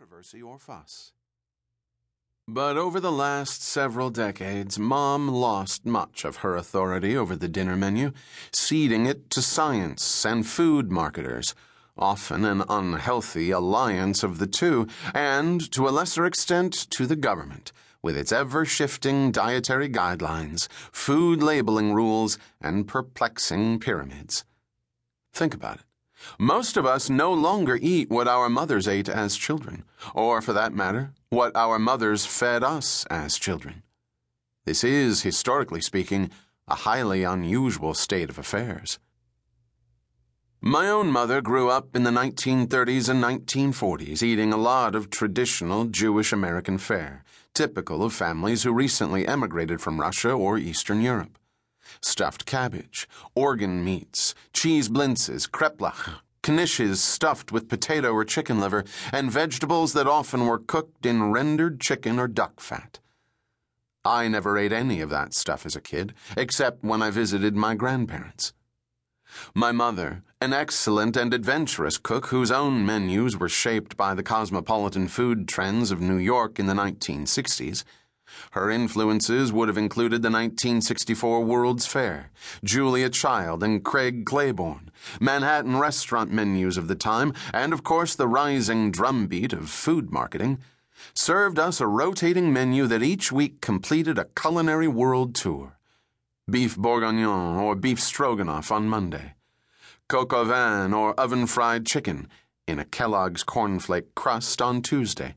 controversy or fuss. But over the last several decades, Mom lost much of her authority over the dinner menu, ceding it to science and food marketers, often an unhealthy alliance of the two, and, to a lesser extent, to the government, with its ever shifting dietary guidelines, food labeling rules, and perplexing pyramids. Think about it. Most of us no longer eat what our mothers ate as children, or for that matter, what our mothers fed us as children. This is, historically speaking, a highly unusual state of affairs. My own mother grew up in the 1930s and 1940s eating a lot of traditional Jewish American fare, typical of families who recently emigrated from Russia or Eastern Europe stuffed cabbage, organ meats, cheese blintzes, kreplach, knishes stuffed with potato or chicken liver, and vegetables that often were cooked in rendered chicken or duck fat. I never ate any of that stuff as a kid, except when I visited my grandparents. My mother, an excellent and adventurous cook whose own menus were shaped by the cosmopolitan food trends of New York in the 1960s, her influences would have included the 1964 World's Fair, Julia Child and Craig Claiborne, Manhattan restaurant menus of the time, and of course the rising drumbeat of food marketing, served us a rotating menu that each week completed a culinary world tour. Beef bourguignon or beef stroganoff on Monday, coq au vin or oven fried chicken in a Kellogg's cornflake crust on Tuesday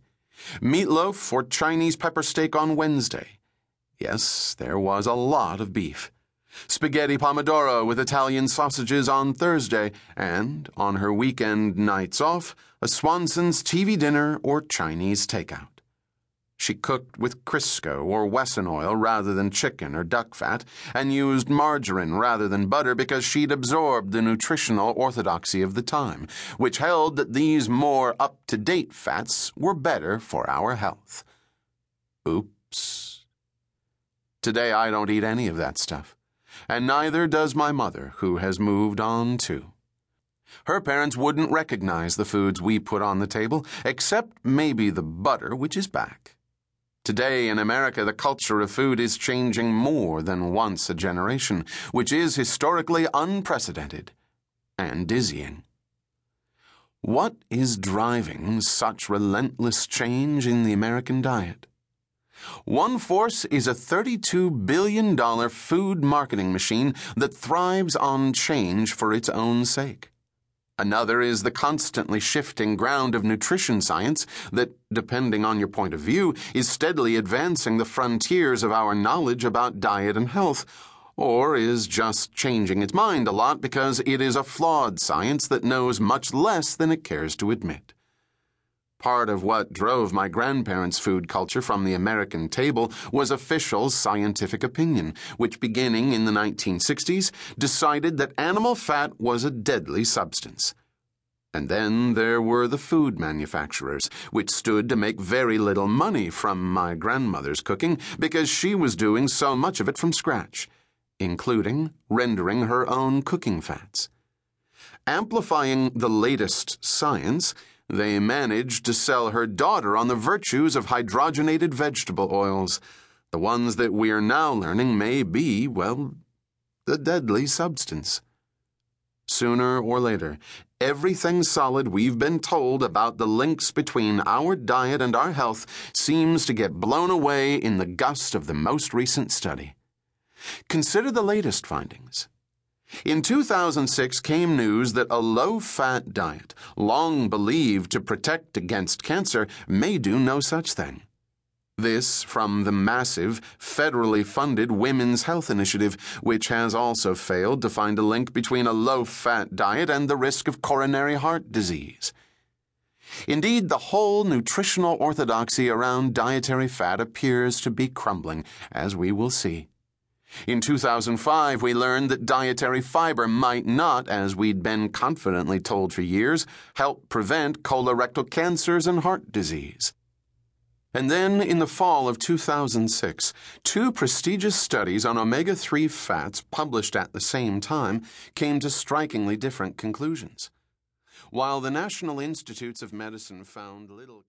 Meatloaf or Chinese pepper steak on Wednesday. Yes, there was a lot of beef. Spaghetti pomodoro with Italian sausages on Thursday, and, on her weekend nights off, a Swanson's TV dinner or Chinese takeout. She cooked with Crisco or Wesson oil rather than chicken or duck fat, and used margarine rather than butter because she'd absorbed the nutritional orthodoxy of the time, which held that these more up to date fats were better for our health. Oops. Today I don't eat any of that stuff, and neither does my mother, who has moved on too. Her parents wouldn't recognize the foods we put on the table, except maybe the butter, which is back. Today in America, the culture of food is changing more than once a generation, which is historically unprecedented and dizzying. What is driving such relentless change in the American diet? One force is a $32 billion food marketing machine that thrives on change for its own sake. Another is the constantly shifting ground of nutrition science that, depending on your point of view, is steadily advancing the frontiers of our knowledge about diet and health, or is just changing its mind a lot because it is a flawed science that knows much less than it cares to admit. Part of what drove my grandparents' food culture from the American table was official scientific opinion, which beginning in the 1960s decided that animal fat was a deadly substance. And then there were the food manufacturers, which stood to make very little money from my grandmother's cooking because she was doing so much of it from scratch, including rendering her own cooking fats. Amplifying the latest science, they managed to sell her daughter on the virtues of hydrogenated vegetable oils, the ones that we are now learning may be, well, the deadly substance. Sooner or later, everything solid we've been told about the links between our diet and our health seems to get blown away in the gust of the most recent study. Consider the latest findings. In 2006 came news that a low fat diet, long believed to protect against cancer, may do no such thing. This from the massive, federally funded Women's Health Initiative, which has also failed to find a link between a low fat diet and the risk of coronary heart disease. Indeed, the whole nutritional orthodoxy around dietary fat appears to be crumbling, as we will see. In 2005, we learned that dietary fiber might not, as we'd been confidently told for years, help prevent colorectal cancers and heart disease. And then, in the fall of 2006, two prestigious studies on omega 3 fats published at the same time came to strikingly different conclusions. While the National Institutes of Medicine found little